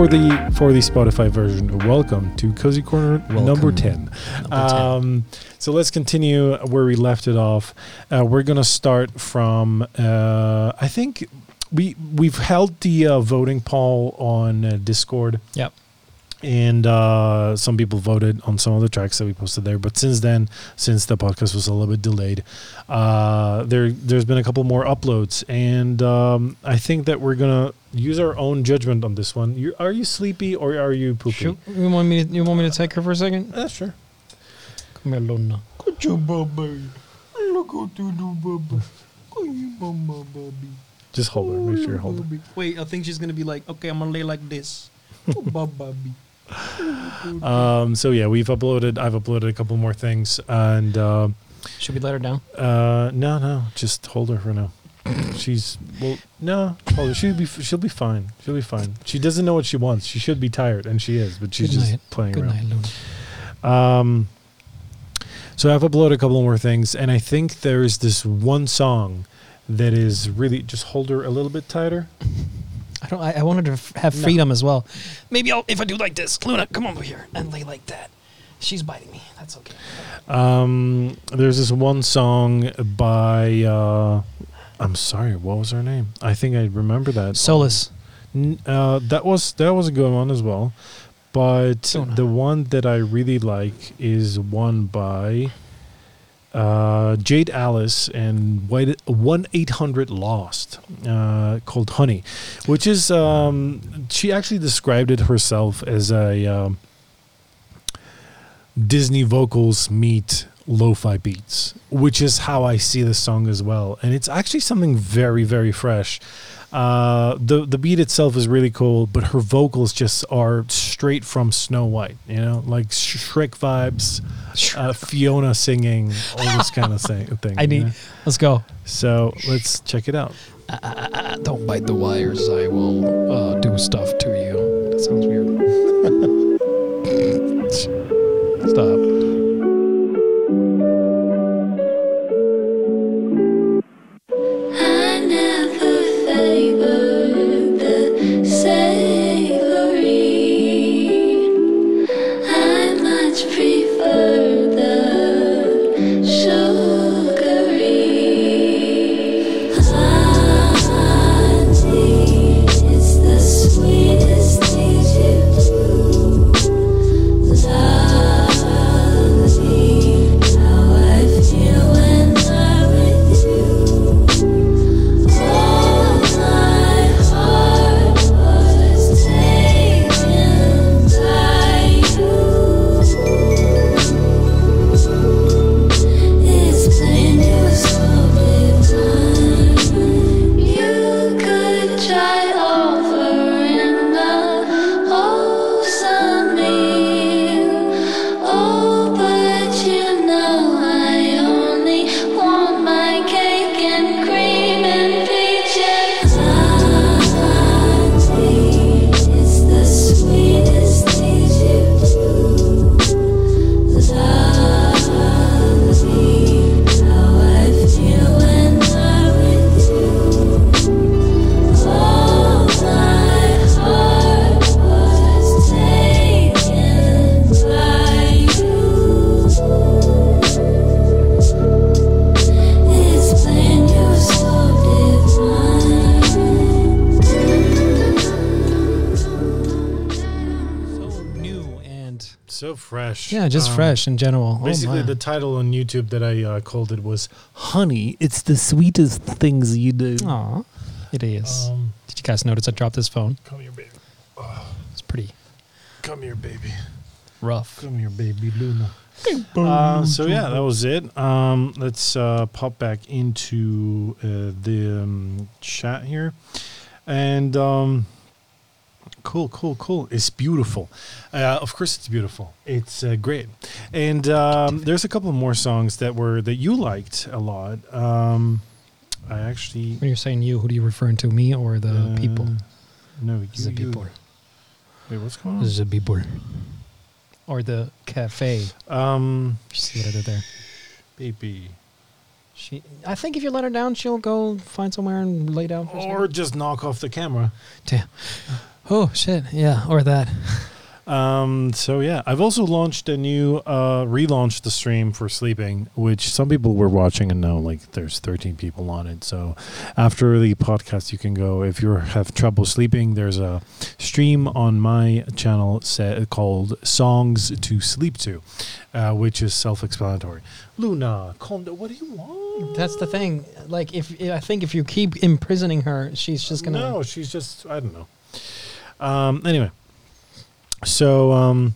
for the for the Spotify version, welcome to Cozy Corner number ten. Number 10. Um, so let's continue where we left it off. Uh, we're gonna start from. Uh, I think we we've held the uh, voting poll on uh, Discord. Yep. And uh, some people voted on some of the tracks that we posted there. But since then, since the podcast was a little bit delayed, uh, there there's been a couple more uploads, and um, I think that we're gonna use our own judgment on this one. You, are you sleepy or are you poopy? Shoot, you want me? To, you want me to take her for a second? Uh, sure. Come here, Luna. Good job, baby. Look what you do, baby. Good mama, baby. Just hold her. Make sure you hold her. Wait, I think she's gonna be like, okay, I'm gonna lay like this. Oh, bye, baby. Um, so yeah, we've uploaded. I've uploaded a couple more things, and uh, Should we let her down? uh, no, no, just hold her for now. She's well, no, hold her. She'll be she'll be fine. She'll be fine. She doesn't know what she wants. She should be tired, and she is, but she's Good just night. playing Good around. night, Um, so I've uploaded a couple more things, and I think there's this one song that is really just hold her a little bit tighter. I don't. I, I wanted to f- have No. freedom as well. Maybe I'll if I do like this, Luna, come over here and lay like that. She's biting me. That's okay. Um, there's this one song by uh, I'm sorry, what was her name? I think I remember that. Solus. N- uh, that was that was a good one as well, but Sona. the one that I really like is one by uh, Jade Alice and White one eight hundred Lost, uh, called Honey, which is um, she actually described it herself as a um, Disney vocals meet lo-fi beats, which is how I see the song as well, and it's actually something very very fresh. Uh, the the beat itself is really cool, but her vocals just are straight from Snow White. You know, like Sh- Shrek vibes, uh, Fiona singing, all this kind of thing. thing I you need. know? Let's go. So let's check it out. Uh, don't bite the wires. I will uh, do stuff to you. That sounds weird. Fresh. yeah, just Um, fresh in general. Oh, Basically, my. the title on YouTube that I uh, called it was "Honey." It's the sweetest things you do. Aw, it is. Um, Did you guys notice I dropped this phone? come here, baby. It's pretty Come here, baby. rough. Come here, baby Luna. Uh, so yeah, that was it. Um, let's uh, pop back into uh, the um, chat here, and um, cool, cool, cool. It's beautiful. Uh, of course, it's beautiful. It's uh, great. And um, there's a couple more songs that were that you liked a lot. Um, I actually When you're saying you, who do you referring to, me or the uh, people? No, you, The people. Wait, what's going on? The people. Or the cafe. Um, You see what I did there? baby. She, I think if you let her down, she'll go find somewhere and lay down. Or just knock off the camera. second. Oh shit! Yeah, or that. Um, so yeah, I've also launched a new, uh, relaunched the stream for sleeping, which some people were watching and know like there's 13 people on it. So after the podcast, you can go if you have trouble sleeping. There's a stream on my channel set called "Songs to Sleep To," uh, which is self-explanatory. Luna, calm down. What do you want? That's the thing. Like, if I think if you keep imprisoning her, she's just gonna. No, she's just I don't know. Um, anyway, so um,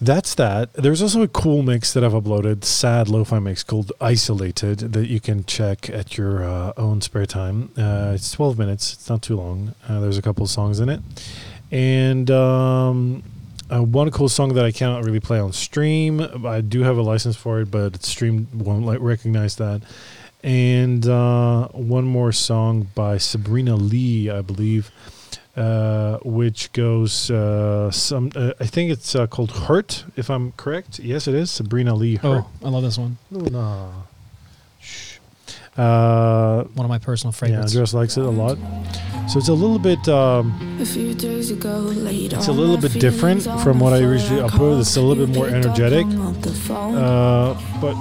that's that. There's also a cool mix that I've uploaded, sad lo-fi mix called "Isolated" that you can check at your uh, own spare time. Uh, it's 12 minutes. It's not too long. Uh, there's a couple songs in it, and um, uh, one cool song that I cannot really play on stream. I do have a license for it, but stream won't like recognize that. And uh, one more song by Sabrina Lee, I believe, uh, which goes uh, some. Uh, I think it's uh, called "Hurt," if I'm correct. Yes, it is Sabrina Lee. Hurt. Oh, I love this one. Luna. Shh. Uh, One of my personal favorites. yeah, favorites. Josh likes it a lot. So it's a little bit. Um, A few days ago, laid It's a little bit different from what I usually upload. It's a little bit more energetic. uh, but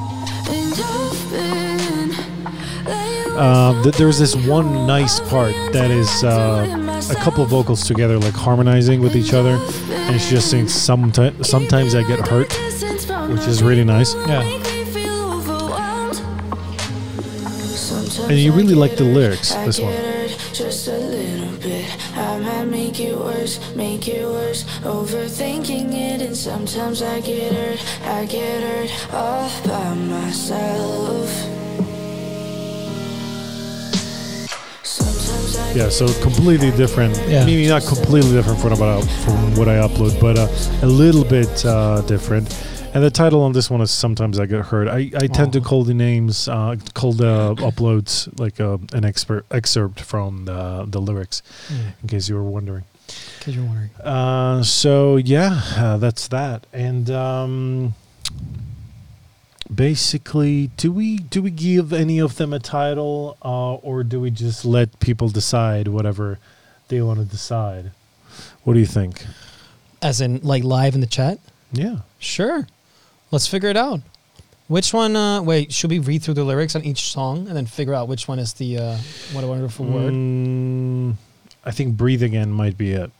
uh, th- there's this one nice part that is uh, a couple of vocals together, like harmonizing with each other, and she just sings "Someti- "Sometimes I Get Hurt," which is really nice. yeah. And you really like the lyrics, this one. Just a little bit. I might make it worse, make it worse. Overthinking it, and sometimes I get hurt. I get hurt all by myself. Yeah, so completely different. Yeah. Maybe not completely different from what I, from what I upload, but uh, a little bit uh, different. And the title on this one is "Sometimes I Get Hurt." I, I tend to call the names, uh, call the uploads like uh, an expert excerpt from the the lyrics, in case you were wondering. Because you're wondering. Uh, so yeah, uh, that's that. And um, basically, do we do we give any of them a title, uh, or do we just let people decide whatever they want to decide? What do you think? As in, like live in the chat. Yeah. Sure. Let's figure it out. Which one? Uh, wait, should we read through the lyrics on each song and then figure out which one is the uh, what a wonderful word? Mm, I think "Breathe Again" might be it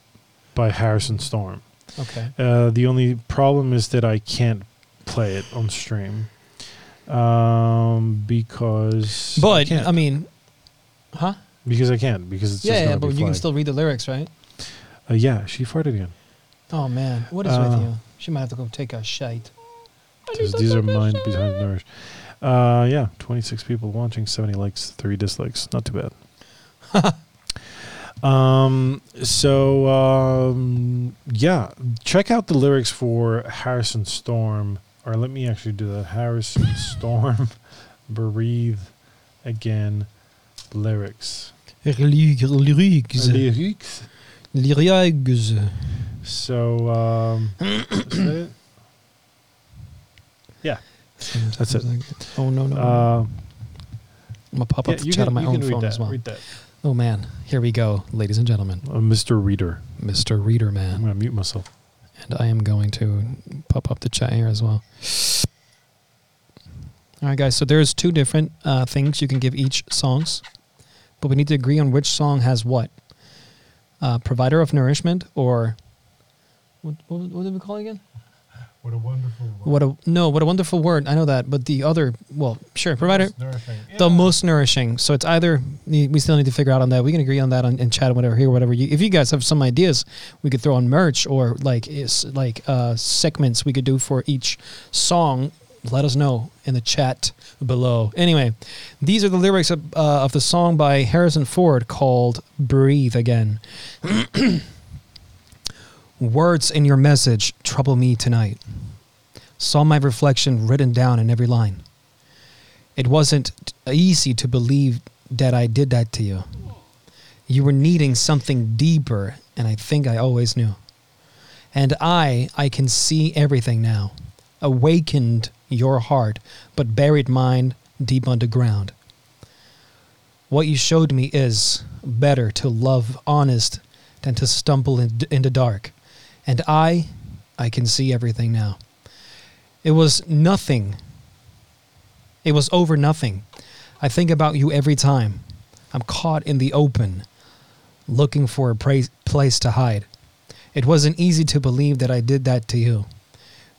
by Harrison Storm. Okay. Uh, the only problem is that I can't play it on stream um, because But can't. I mean, huh? because I can't because it's just Yeah, yeah, but you can still read the lyrics, right? Uh, yeah, she farted again. Oh man, what is Uh, with you? She might have to go take a shite. These, are mine behind nourished. Uh, yeah, 26 people watching, 70 likes, 3 dislikes. Not too bad. um, so, um, yeah, check out the lyrics for Harrison Storm. Or let me actually do the Harrison Storm, Breathe Again, lyrics. Lyrics. Lyrics. Lyrics. So, um? Yeah, That's it. Oh no no! Uh, I'm gonna pop yeah, up the chat can, on my own phone that. as well. Oh man, here we go, ladies and gentlemen, Uh, Mr. Reader. Mr. Reader man. I'm going to mute myself. And I am going to pop up the chat here as well. All right, guys. So there's two different uh, things you can give each songs, but we need to agree on which song has what. Uh, provider of nourishment or what, what? What did we call it again? What a wonderful word. What a no! What a wonderful word. I know that, but the other, well, sure, provider. the most nourishing. So it's either we still need to figure out on that. We can agree on that on, in chat, or whatever here, whatever. You, if you guys have some ideas, we could throw on merch or like is like uh, segments we could do for each song. Let us know in the chat below. Anyway, these are the lyrics of, uh, of the song by Harrison Ford called "Breathe Again." Words in your message trouble me tonight. Saw my reflection written down in every line. It wasn't easy to believe that I did that to you. You were needing something deeper, and I think I always knew. And I, I can see everything now. Awakened your heart, but buried mine deep underground. What you showed me is better to love honest than to stumble in, in the dark. And I, I can see everything now. It was nothing. It was over nothing. I think about you every time. I'm caught in the open, looking for a pra- place to hide. It wasn't easy to believe that I did that to you.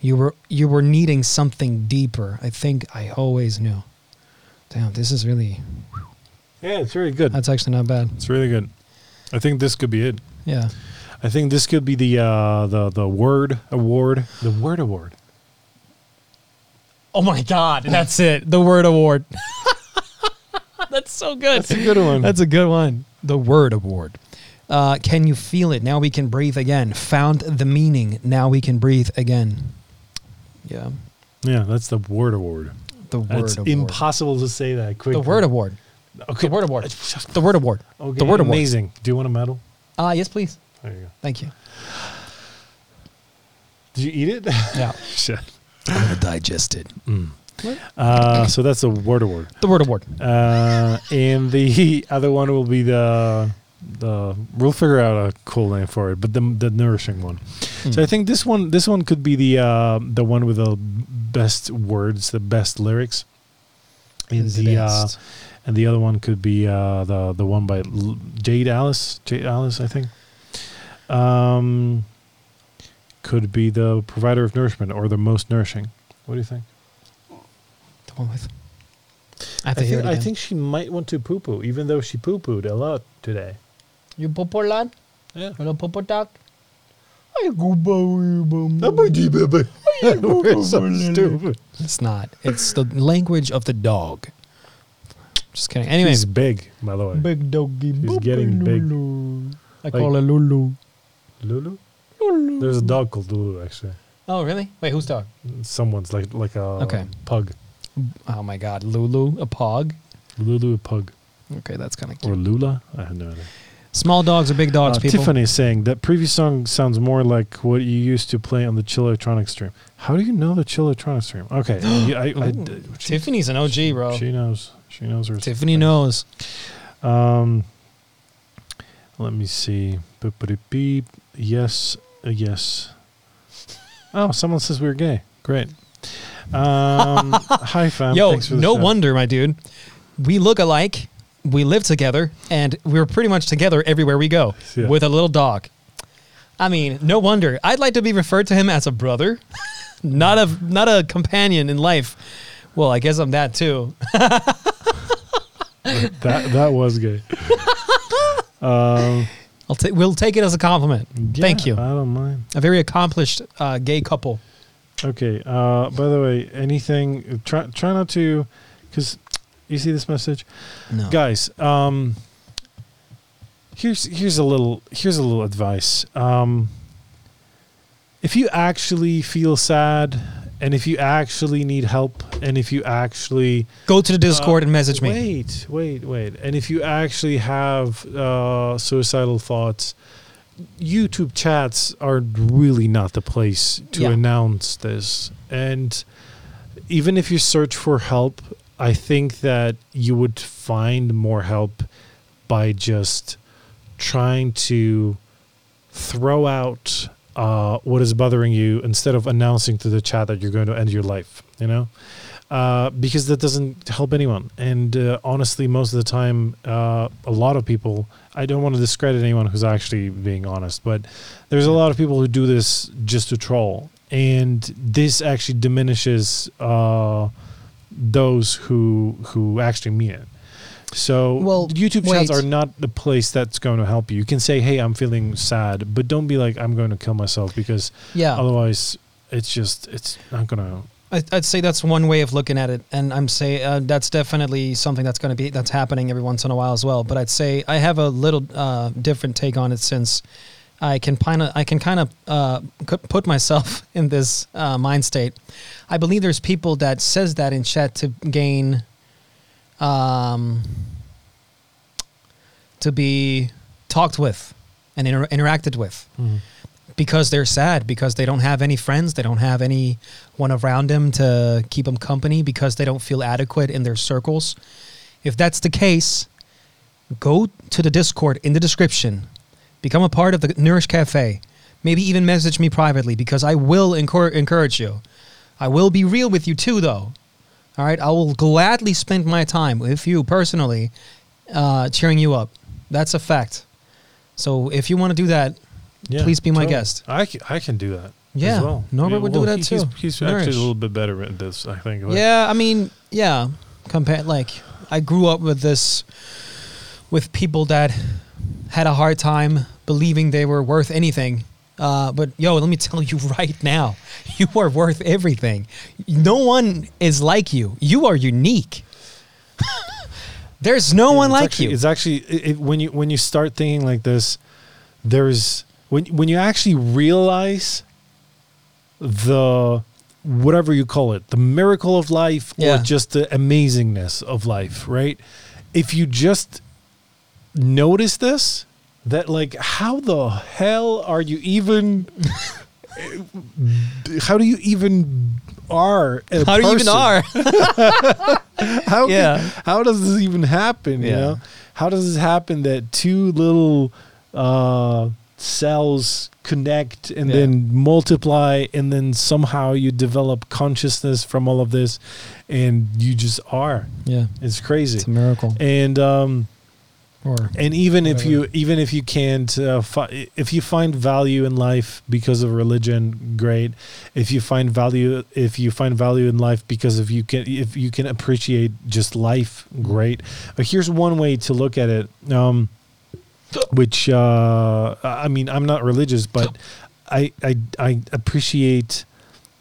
You were you were needing something deeper. I think I always knew. Damn, this is really Yeah, it's really good. that's actually not bad. It's really good. I think this could be it. Yeah. I think this could be the uh, the the word award. The word award. Oh my god, that's it. The word award. that's so good. That's a good one. That's a good one. The word award. Uh, can you feel it? Now we can breathe again. Found the meaning. Now we can breathe again. Yeah. yeah, that's the word award. The word It's award. impossible to say that quickly. the word award. Okay. The word award. The word award. Okay. The word award. Amazing. Do you want a medal? Ah, yes, please. There you go. Thank you. Did you eat it? Yeah. Shit. I'm gonna digest it. Uh, so that's the word award. The word award. Uh, and the other one will be the the. We'll figure out a cool name for it, but the the nourishing one. Hmm. So I think this one this one could be the uh, the one with the best words, the best lyrics. And The the, uh, and the other one could be uh, the the one by L- Jade Alice, Jade Alice, I think. Um, could be the provider of nourishment or the most nourishing. What do you think? The one with. I have to I hear think, it I think she might want to poo poo, even though she poo pooed a lot today. you popo lad. Yeah. Hello, popo dog. I go bow, bow, bow. We're so stupid. It's not. It's the language of the dog. Just kidding. Anyway, She's big, by the way. Big doggy. She's boop, getting big. Lulu. I Like- call her Lulu. Lulu? Lulu. There's a dog called Lulu, actually. oh really? Wait, whose dog? Someone's like like a Okay. pug. Oh my God, Lulu, a pug. Lulu a pug. Okay, that's kind of cute. Or. Lula? I have no idea. Small dogs or big dogs, Uh, people. Tiffany is saying that previous song sounds more like what you used to play on the Chill Electronic stream. How do you know the Chill Electronic stream? Okay, I, I, she, Tiffany's an OG, bro. she knows. She knows her. Tiffany knows. Um, let me see. Boop, boop, beep. Yes, uh, yes. Oh, someone says we're gay. Great. Um, hi, fam. Yo, Thanks for the no shout. wonder, my dude. We look alike. We live together, and we're pretty much together everywhere we go Yeah. with a little dog. I mean, no wonder. I'd like to be referred to him as a brother, not a not a companion in life. Well, I guess I'm that too. that that was gay. um, I'll ta- we'll take it as a compliment. Thank you. I don't mind. A very accomplished uh, gay couple. Okay. Uh, by the way, anything? Try try not to, because you see this message, No. guys. Um, here's here's a little here's a little advice. Um, if you actually feel sad, and if you actually need help, and if you actually Go to the Discord Uh, and message me. Wait, wait, wait. And if you actually have uh, suicidal thoughts, YouTube chats are really not the place to Yeah. announce this. And even if you search for help, I think that you would find more help by just trying to throw out uh, what is bothering you instead of announcing to the chat that you're going to end your life. You know, uh, because that doesn't help anyone. And uh, honestly, most of the time, uh, a lot of people. I don't want to discredit anyone who's actually being honest, but there's a lot of people who do this just to troll, and this actually diminishes uh, those who who actually mean it. So Well, YouTube wait. chats are not the place that's going to help you. You can say, "Hey, I'm feeling sad," but don't be like, "I'm going to kill myself," because Yeah. otherwise, it's just it's not gonna. I- I'd say that's one way of looking at it, and I'm say uh, that's definitely something that's going to be that's happening every once in a while as well. But I'd say I have a little uh, different take on it since I can kind of I can kind of uh, put myself in this uh, mind state. I believe there's people that says that in chat to gain, um, to be talked with and inter- interacted with because they're sad because they don't have any friends they don't have anyone around them to keep them company because they don't feel adequate in their circles if that's the case go to the discord in the description Become a part of the Nourish Cafe. Maybe even message me privately because I will encour- encourage you. I will be real with you too, though. All right, I will gladly spend my time with you personally, uh, cheering you up. That's a fact. So if you want to do that, Yeah, Please be my totally. guest. I can, I can do that. Yeah, as well. Norbert would do that he- too. He's, he's actually a little bit better at this, I think. but- Yeah, I mean, yeah. Compare like I grew up with this with people that had a hard time believing they were worth anything. Uh, but yo, let me tell you right now, you are worth everything. No one is like you. You are unique. There's no Yeah, one like actually, you. It's actually it, when you when you start thinking like this, there's when when you actually realize the whatever you call it, the miracle of life Yeah. or just the amazingness of life, right? If you just notice this, that like how the hell are you even how do you even are How do you even are? how can- Yeah. how does this even happen you know how does this happen that two little uh cells connect and Yeah. then multiply and then somehow you develop consciousness from all of this and you just are yeah, it's crazy it's a miracle. and um Or and even if you even if you can't uh, fi- if you find value in life because of religion great. If you find value if you find value in life because if you can if you can appreciate just life great. But here's one way to look at it um which uh i mean i'm not religious but i i i appreciate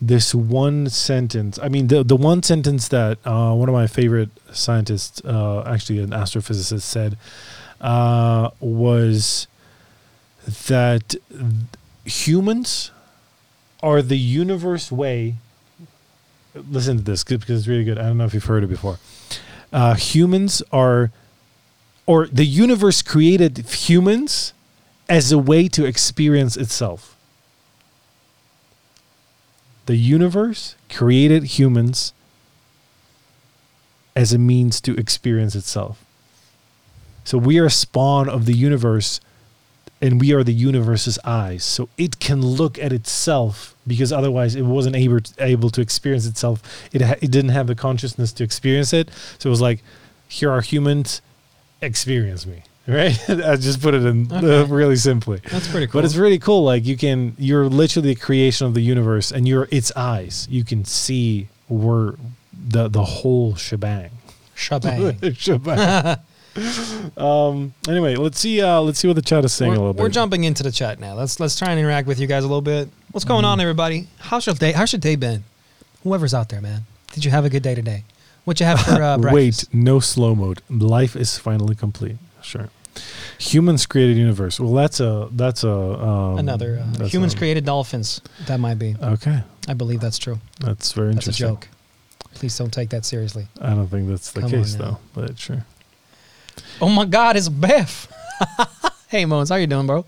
this one sentence i mean the the one sentence that uh one of my favorite scientists uh actually an astrophysicist said uh was that humans are the universe way listen to this because it's really good i don't know if you've heard it before uh humans are or the universe created humans as a way to experience itself. The universe created humans as a means to experience itself. So we are a spawn of the universe and we are the universe's eyes. So it can look at itself because otherwise it wasn't able to, able to experience itself. It, ha- it didn't have the consciousness to experience it. So it was like, here are humans, experience me. Right? I just put it in uh, really simply. that's pretty cool. But it's really cool. Like you can, you're literally a creation of the universe, and you're its eyes. You can see where the the whole shebang. shebang. shebang. um. Anyway, let's see. Uh, let's see what the chat is saying a we're, little bit. we're jumping into the chat now. Let's let's try and interact with you guys a little bit. What's going Mm. on, everybody? How's your day? How's your day been? Whoever's out there, man. Did you have a good day today? What you have for uh, breakfast? Wait, no slow mode. Life is finally complete. Sure. Humans created universe. Well, that's a that's a um, Another uh, that's humans a- created dolphins. That might be. Okay, I believe that's true. that's very That's a interesting. joke. Please don't take that seriously. I don't think that's the Come case though, but sure. Oh my God, it's Beth. hey, Mons, how you doing, bro?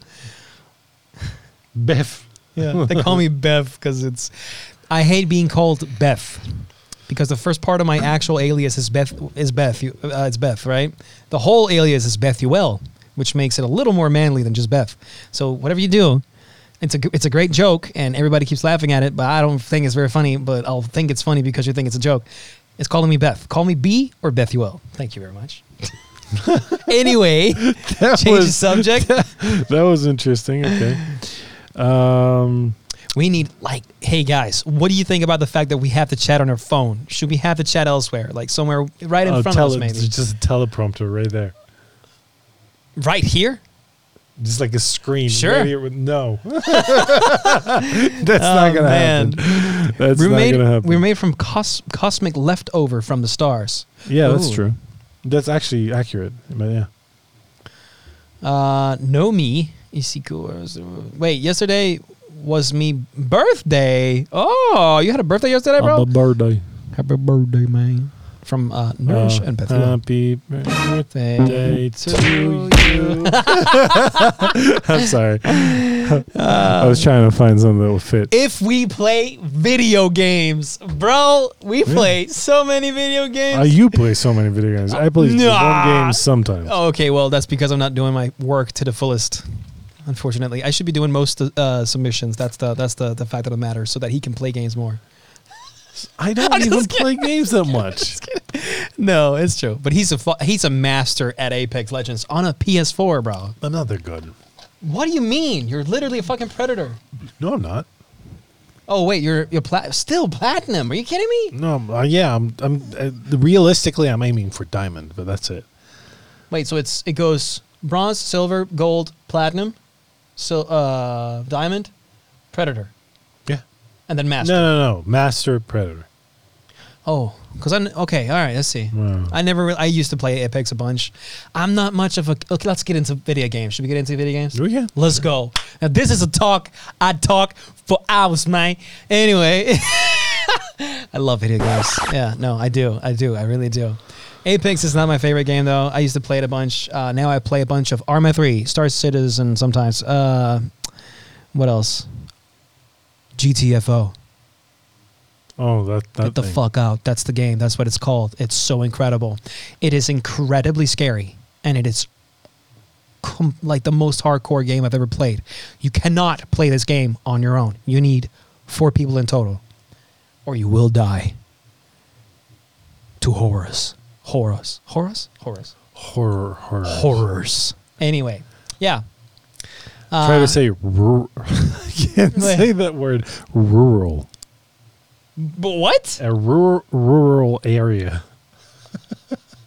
Beth. Yeah, they call me Bev because it's. I hate being called Beth because the first part of my actual alias is Beth. Is Beth? Uh, it's Beth, right? The whole alias is Bethuel, which makes it a little more manly than just Beth. So whatever you do, it's a it's a great joke, and everybody keeps laughing at it. But I don't think it's very funny. But I'll think it's funny because you think it's a joke. It's calling me Beth. Call me B or Bethuel. Thank you very much. anyway, That change the was subject. that was interesting. Okay. Um. We need like, hey guys, what do you think about the fact that we have the chat on our phone? Should we have the chat elsewhere, like somewhere right in oh, front tele- of us, maybe? It's just a teleprompter right there. right here? Just like a screen. Sure. right here with- no. That's not Oh, gonna man. happen. That's we're not made. gonna happen. We're made from cos- cosmic leftover from the stars. yeah, that's true. That's actually accurate. But yeah. Uh, no me. Isiku- Wait, yesterday was me birthday. Oh, you had a birthday yesterday, bro. Happy birthday. Happy birthday, man. From uh, Nourish Uh, and Bethuel. Happy birthday to you. I'm sorry. I was trying to find something that would fit. if we play video games, bro, we play so many video games. Uh, you play so many video games. I play Nah. one game sometimes. Oh, okay, well, that's because I'm not doing my work to the fullest. Unfortunately, I should be doing most uh, submissions. That's the that's the the fact of the matter, so that he can play games more. I don't I'm even play games that much. No, it's true. But he's a fu- he's a master at Apex Legends on a PS4, bro. Another good. What do you mean? You're literally a fucking predator. No, I'm not. Oh wait, you're you're pla- still platinum. Are you kidding me? No, uh, yeah, I'm. I'm uh, realistically, I'm aiming for diamond, but that's it. Wait, so it's it goes bronze, silver, gold, platinum, so uh diamond, predator, Yeah. and then master. No, no, no. Master predator. Oh, because I'm okay. All right, let's see. Wow. I never. Re- I used to play Apex a bunch. I'm not much of a. Okay, let's get into video games. Should we get into video games? We can. Let's go. Now this is a talk. I talk for hours, man. Anyway, I love video games. Yeah, no, I do. I do. I really do. Apex is not my favorite game though. I used to play it a bunch. Uh, now I play a bunch of Arma 3, Star Citizen sometimes. Uh, what else? GTFO. Oh, that that Get the thing. fuck out. That's the game. That's what it's called. It's so incredible. It is incredibly scary, and it is com- like the most hardcore game I've ever played. You cannot play this game on your own. You need four people in total, or you will die. To horrors, horrors, horrors, horrors, horror horror horrors. Anyway, yeah. Try Uh, to say rural. I can't Wait. say that word. Rural. But what? A rural rural area.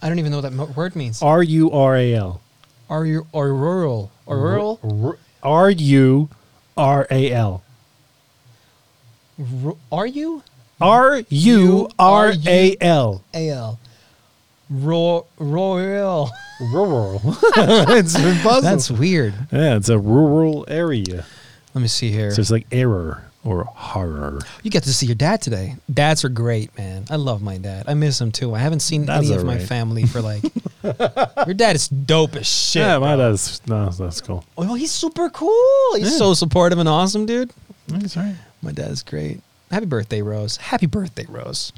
I don't even know what that mo- word means. R U R A L. Are you or rural or rural? R U R A L. Are you? R U R A L. AL. Ro- royal. Rural. it's impossible. That's weird. yeah, it's a rural area. Let me see here. So it's like error or horror. You get to see your dad today. Dads are great, man. I love my dad. I miss him too. I haven't seen That's any of my family for like. your dad is dope as shit. yeah, my bro. dad's no, that's cool. Oh, he's super cool. He's Yeah. so supportive and awesome, dude. That's right. My dad is great. Happy birthday, Rose. Happy birthday, Rose.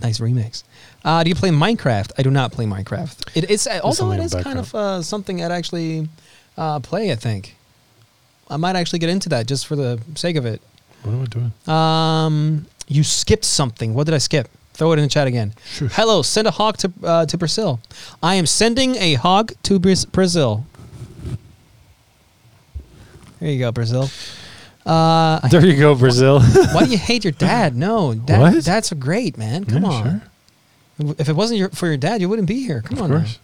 Nice remix. Uh, do you play Minecraft? I do not play Minecraft. It, it's although something it is kind of uh, something I'd actually uh, play. I think I might actually get into that just for the sake of it. What am I doing? Um, you skipped something. What did I skip? Throw it in the chat again. Sure. Hello, send a hog to uh, to Brazil. I am sending a hog to Brazil. There you go, Brazil. Uh, There you go, Brazil. why do you hate your dad? No, dad, What? dads are great, man. Come Yeah, on. If it wasn't your, for your dad, you wouldn't be here. Come on. now. course.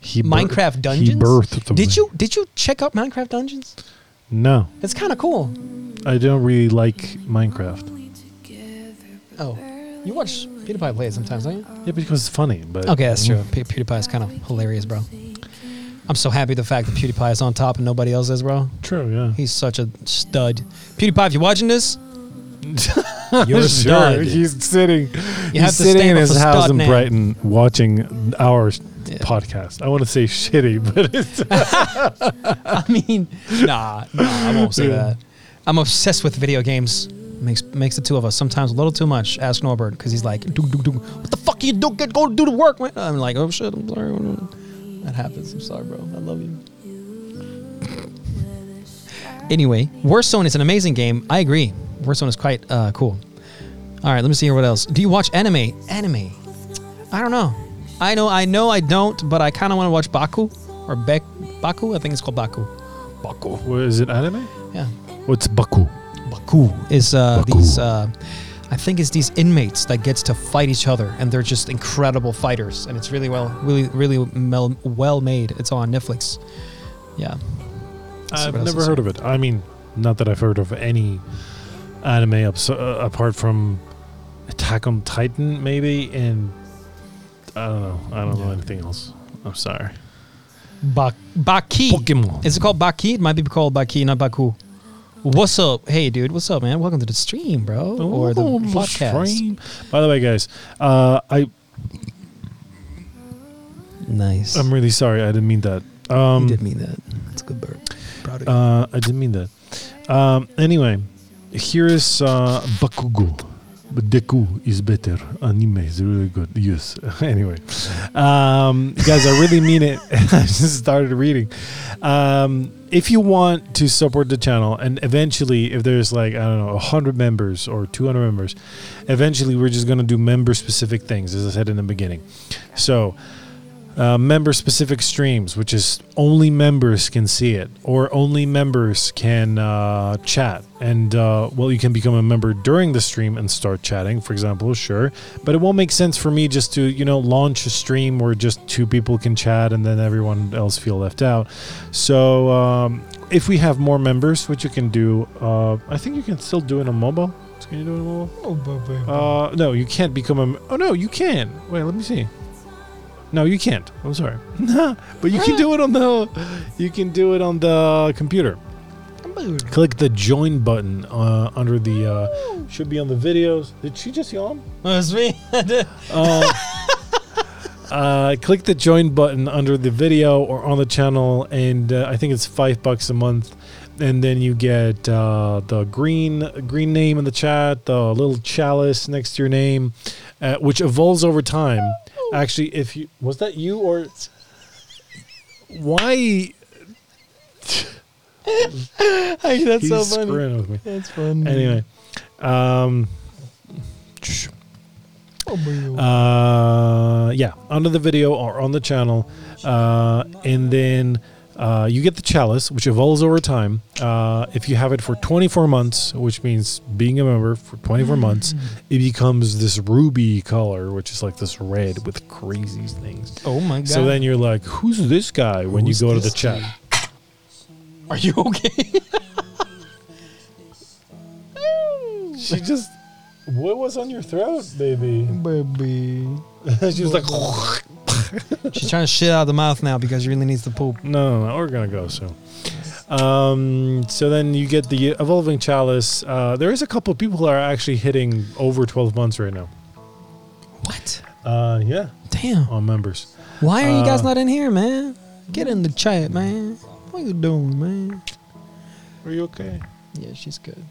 He Minecraft He Dungeons. birthed them. Did you did you check out Minecraft Dungeons? No, It's kind of cool. I don't really like Minecraft. Oh, you watch PewDiePie play it sometimes, don't you? Yeah, because it's funny. But Okay, that's true. Pe- PewDiePie is kind of hilarious, bro. I'm so happy the fact that PewDiePie is on top and nobody else is, bro. True. Yeah. He's such a stud. PewDiePie, if you're watching this, you're Sure. He's sitting. You he's sitting in his house in name. Brighton watching our Yeah. podcast. I want to say shitty, but it's I mean, nah, nah, I won't say Yeah. that. I'm obsessed with video games. Makes makes the two of us sometimes a little too much. Ask Norbert because he's like, "Doo, doo, doo. "What the fuck you do? Get go do the work." Man. I'm like, "Oh shit, I'm sorry." That happens. I'm sorry, bro. I love you. anyway, Warzone is an amazing game. I agree. Warzone is quite uh, cool. All right, let me see here. What else? Do you watch anime? Anime? I don't know. I know. I know. I don't. But I kind of want to watch Baku or Bek Baku. I think it's called Baku. Baku. what is it? Anime? Yeah. What's Baku? Baku is uh, Baku. these. Uh, I think it's these inmates that gets to fight each other, and they're just incredible fighters, and it's really well, really, really well, well made. It's on Netflix. Yeah. I've never heard of it. I mean, not that I've heard of any anime ups, uh, apart from Attack on Titan, maybe, and I don't know. I don't know anything else. I'm sorry. Ba- Baki. Pokemon. Is it called Baki? It might be called Baki, not Baku. What's up? Hey, dude. What's up, man? Welcome to the stream, bro, or the Oh, podcast. stream. By the way, guys, uh, I Nice. I'm really sorry. I didn't mean that. Um, you did mean that. It's a good bird. Proud of you. Uh, I didn't mean that. Um, anyway, here is uh, Bakugo. Deku is better. Anime is really good. Yes. anyway, um, guys, I really mean it. I just started reading. Um, if you want to support the channel, and eventually, if there's like I don't know, hundred members or two hundred members, eventually we're just gonna do member specific things, as I said in the beginning. So uh, member specific streams, which is only members can see it, or only members can uh, chat. And uh, well, you can become a member during the stream and start chatting, for example, sure. But it won't make sense for me just to, you know, launch a stream where just two people can chat and then everyone else feel left out. So um, if we have more members, which you can do, uh, I think you can still do it on mobile. Can you do it on mobile? Oh. Uh, no, you can't become a. Oh no, you can. Wait, let me see. No, you can't. I'm sorry, but you can do it on the. You can do it on the computer. Click the join button uh, under the. Uh, should be on the videos. Did she just yawn? That's me. Uh, uh, click the join button under the video or on the channel, and uh, I think it's five bucks a month. And then you get uh, the green green name in the chat, the little chalice next to your name, uh, which evolves over time. Actually, if you was that you or why Hey, that's he's so funny. screwing with me? That's funny. Anyway, um, uh, yeah, under the video or on the channel, uh, and then uh, you get the chalice, which evolves over time. Uh, if you have it for 24 months, which means being a member for 24 months, it becomes this ruby color, which is like this red with crazy things. oh my god. So then you're like, "Who's this guy?" When Who's you go to the this chat. are you okay? She just, what was on your throat, baby? baby. she was like, She's trying to shit out of the mouth now because she really needs to poop. No, no, no, we're gonna go soon. Um, so then you get the evolving chalice. Uh, there is a couple of people who are actually hitting over 12 months right now. What? Uh, yeah, Damn. on members. Why are you guys Uh, not in here, man? Get in the chat, man. What you doing, man? Are you okay? Yeah, she's good.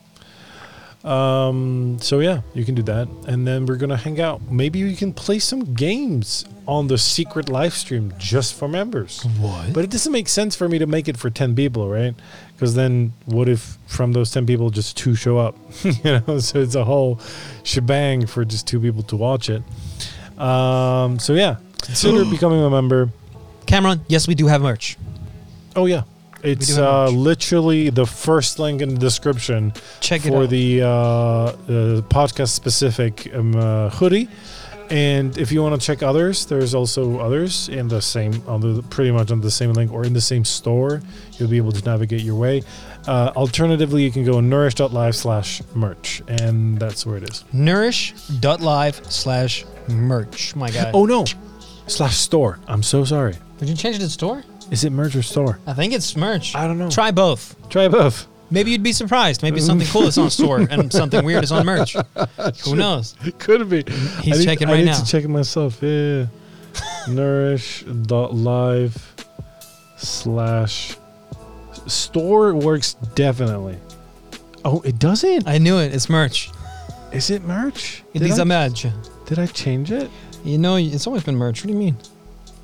Um, so yeah, you can do that, and then we're gonna hang out. Maybe we can play some games on the secret live stream just for members. What? But it doesn't make sense for me to make it for 10 people, right? Because then what if from those 10 people just two show up? you know, so it's a whole shebang for just two people to watch it. Um, so yeah, consider becoming a member. Cameron, yes, we do have merch. Oh yeah. It's uh, literally the first link in the description Check it for out. the uh, uh, podcast specific um, uh, hoodie. And if you want to check others, there's also others in the same, on the pretty much on the same link or in the same store. You'll be able to navigate your way. Uh, alternatively, you can go nourish.live slash merch, and that's where it is. Nourish.live slash merch. My God. Oh no, slash store. I'm so sorry. Did you change it to store? Is it merch or store? I think it's merch. I don't know. Try both. Try both. Maybe you'd be surprised. Maybe something cool is on store and something weird is on merch. Who knows? It could be. He's I need, checking I need now. to check it myself. Yeah. Nourish.live slash store works definitely. Oh, it doesn't. I knew it. It's merch. Is it merch? It Did is I, a merch. did I change it? You know, it's always been merch. What do you mean?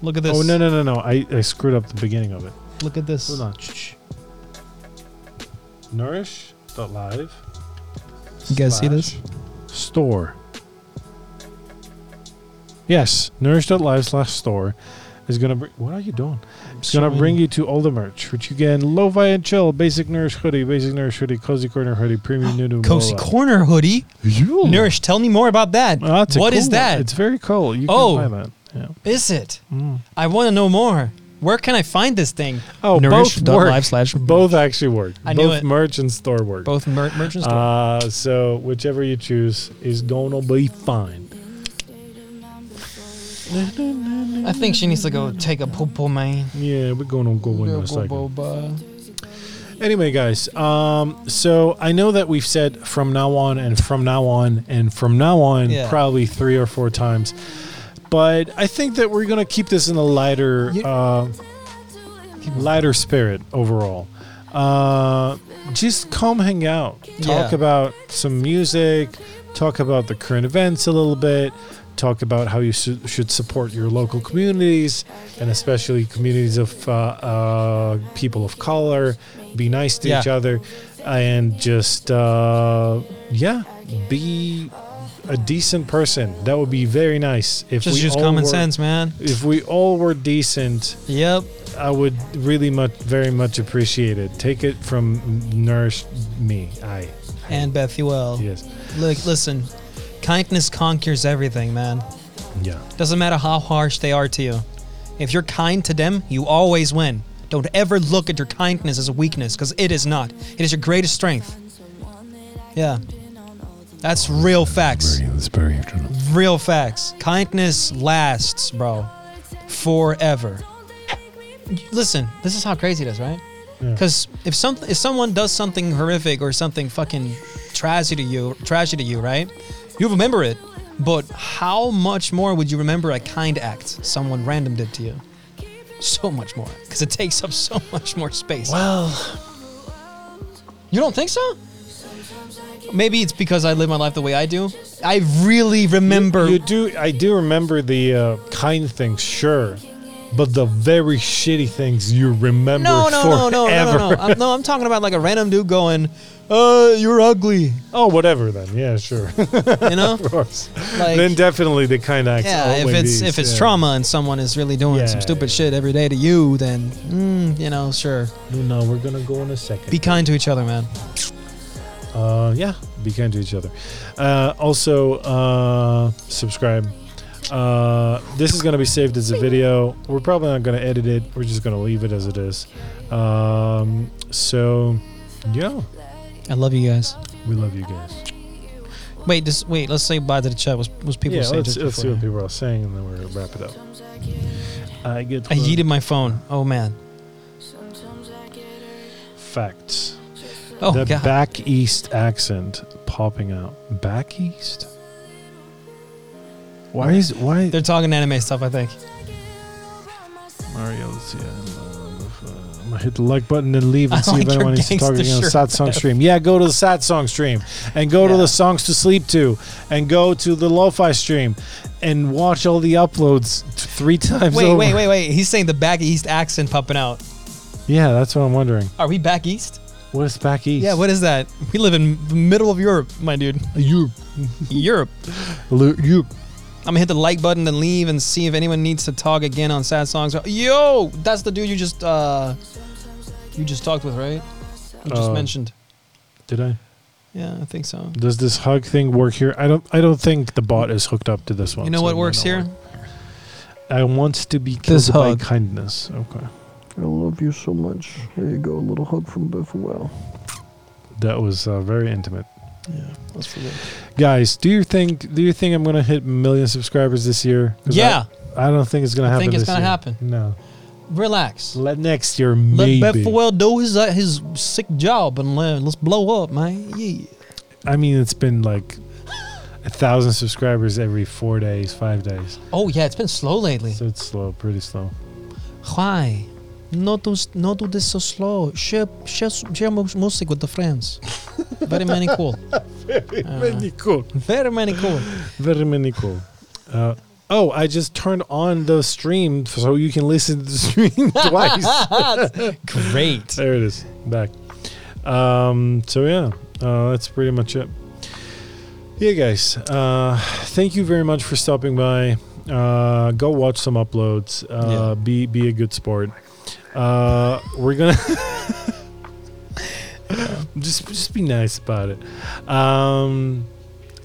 Look at this. Oh no no no no! I, I screwed up the beginning of it. Look at this. Hold on. Shh. Nourish.live. You guys see this? Store. Yes, nourish.live slash store is gonna bring. What are you doing? It's gonna bring you to all the merch, which you get Lo-Fi and Chill, Basic Nourish hoodie, Basic Nourish hoodie, Cozy Corner hoodie, Premium Nudu. Cozy. Corner hoodie. You. Nourish. Tell me more about that. Oh, What cool is one. that? It's very cool. You can Oh. Buy that. Yeah. Is it? Mm. I want to know more. Where can I find this thing? Oh, both Nourish.live work. slash Both actually work. I knew both it. merch and store work. Both mer- merchant store. Uh, so whichever you choose is gonna be fine. I think she needs to go take a poop, man. Yeah, we're gonna go in a go, second. boba. Anyway, guys, um, so I know that we've said from now on and from now on and from now on Yeah. probably three or four times, but I think that we're gonna keep this in a lighter, uh, lighter spirit overall. Uh, just come hang out. Talk Yeah. about some music, talk about the current events a little bit, talk about how you su- should support your local communities and especially communities of uh, uh, people of color. Be nice to Yeah. each other and just, uh, yeah, be a decent person. That would be very nice. If Just we use all common were- sense, man. If we all were decent, Yep. I would really much, very much appreciate it. Take it from Nourish Me. I And Bethuel. yes, Look, listen. Kindness conquers everything, man. yeah, Doesn't matter how harsh they are to you. If you're kind to them, you always win. Don't ever look at your kindness as a weakness, because it is not. It is your greatest strength. Yeah. That's real facts. Real facts. Kindness lasts, bro. Forever. Listen, this is how crazy it is, right? Because if some if someone does something horrific or something fucking tragedy to you, tragedy to you, right? You remember it, but how much more would you remember a kind act someone random did to you? So much more, because it takes up so much more space. Well, You don't think so? Maybe it's because I live my life the way I do. I really remember. you, you do. I do remember the uh, kind things, sure, but the very shitty things you remember no, no, no, no, no, forever. no, no. I'm, no, I'm talking about like a random dude going, "Uh, you're ugly," Oh, whatever then. Yeah, sure. you know? of course. Like, then definitely the kind acts. yeah, if it's if it's yeah. trauma and someone is really doing some stupid yeah. shit every day to you, then mm, you know, sure, No, no, we're gonna go in a second. be kind to each other, man. Uh, yeah, be kind to each other. Uh, also, uh, subscribe. Uh, this is going to be saved as a video. We're probably not going to edit it. We're just going to leave it as it is. Um, so, yeah, I love you guys. we love you guys. Wait, just wait. Let's say bye to the chat. Was was people yeah, saying let's, just let's see before? what people are saying, and then we'll wrap it up. I get I yeeted my phone. Oh man. facts. Oh the god. back east accent popping out. Back east. Why is why? They're talking anime stuff. I think. Mario, let's see. I love, uh, I'm gonna hit the like button and leave and I see like if your anyone needs to talk gangster again on the shirt, Sad Song stream. Yeah, go to the Sad Song stream and go to Yeah. the Songs to Sleep to and go to the Lo-Fi stream and watch all the uploads t- three times Wait, over. wait, wait, wait. He's saying the back east accent popping out. Yeah, that's what I'm wondering. Are we back east? What is back east? Yeah. What is that? We live in the middle of Europe, my dude. Europe. Europe. You? I'm gonna hit the like button and leave and see if anyone needs to talk again on sad songs. Yo, that's the dude you just uh you just talked with, right? You just Uh, mentioned. Did I? Yeah, I think so. Does this hug thing work here? I don't. I don't think the bot is hooked up to this one. You know so what works here? work. I want to be This killed by hug. kindness. Okay. I love you so much. Here you go, a little hug from Bethuel. That was uh, very intimate. Yeah, that's for you. Guys, do you think do you think I'm gonna hit a million subscribers this year? Yeah, I, I don't think it's gonna I happen. think it's this gonna year. happen. No, relax. let next year maybe. Let maybe. Bethuel do his uh, his sick job and let, let's blow up, man. Yeah. I mean, it's been like a thousand subscribers every four days, five days. Oh yeah, it's been slow lately. So it's slow, pretty slow. Why? Not do not do this so slow. Share share share music with the friends. Very many cool. Very Uh, many cool. Very many cool. Very many cool. Uh, oh, I just turned on the stream so you can listen to the stream twice. Great. There it is, back. Um, so yeah, uh, that's pretty much it. Yeah, guys. Uh, thank you very much for stopping by. Uh, go watch some uploads. Uh, Yeah. Be be a good sport. Uh, we're gonna just just be nice about it. Um,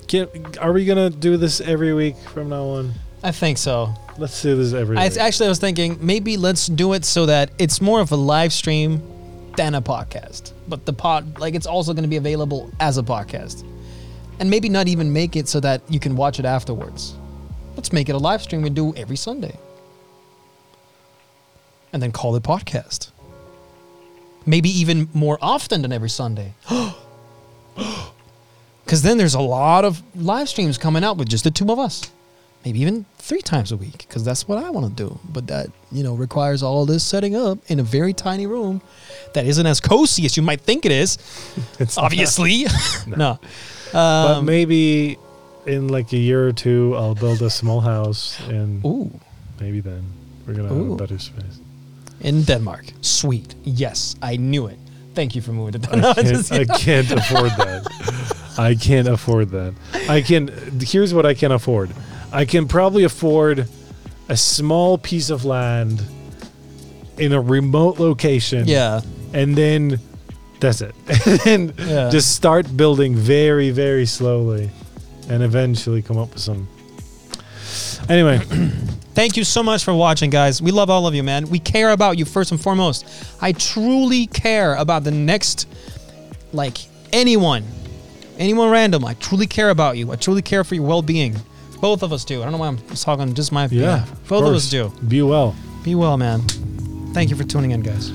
get, are we gonna do this every week from now on? I think so. Let's do this every I, week. actually, I was thinking maybe let's do it so that it's more of a live stream than a podcast. But the pod, like, it's also going to be available as a podcast. And maybe not even make it so that you can watch it afterwards. Let's make it a live stream we do every Sunday. And then call it podcast. Maybe even more often than every Sunday. Because then there's a lot of live streams coming out with just the two of us. maybe even three times a week because that's what I want to do. But that you know requires all this setting up in a very tiny room that isn't as cozy as you might think it is. It's not. Obviously, no. But Um, maybe in like a year or two, I'll build a small house, and ooh, maybe then we're gonna have a better space. In Denmark, sweet. Yes, I knew it. Thank you for moving to I Denmark. can't, I can't afford that. I can't afford that. I can. Here's what I can afford. I can probably afford a small piece of land in a remote location. yeah, and then that's it. and Yeah. just start building very, very slowly, and eventually come up with some. Anyway, Thank you so much for watching, guys. We love all of you, man. We care about you first and foremost. I truly care about the next, like anyone, anyone random. I truly care about you. I truly care for your well-being. Both of us do. I don't know why I'm talking just my yeah, behalf. Both of us do. Be well. Be well, man. Thank you for tuning in, guys.